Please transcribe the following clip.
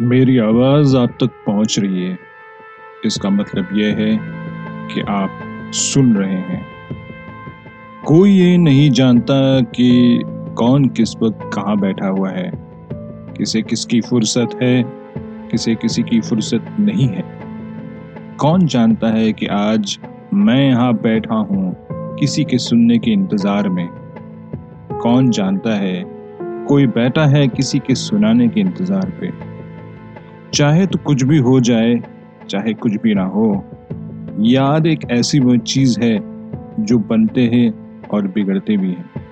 मेरी आवाज़ आप तक पहुँच रही है। इसका मतलब यह है कि आप सुन रहे हैं। कोई ये नहीं जानता कि कौन किस वक्त कहाँ बैठा हुआ है। किसे किसकी फुर्सत है, किसे किसी की फुर्सत नहीं है। कौन जानता है कि आज मैं यहाँ बैठा हूँ किसी के सुनने के इंतज़ार में? कौन जानता है, कोई बैठा है किसी के सुनाने के इंतज़ार पे? चाहे तो कुछ भी हो जाए, चाहे कुछ भी ना हो। याद एक ऐसी वो चीज़ है जो बनते हैं और बिगड़ते भी हैं।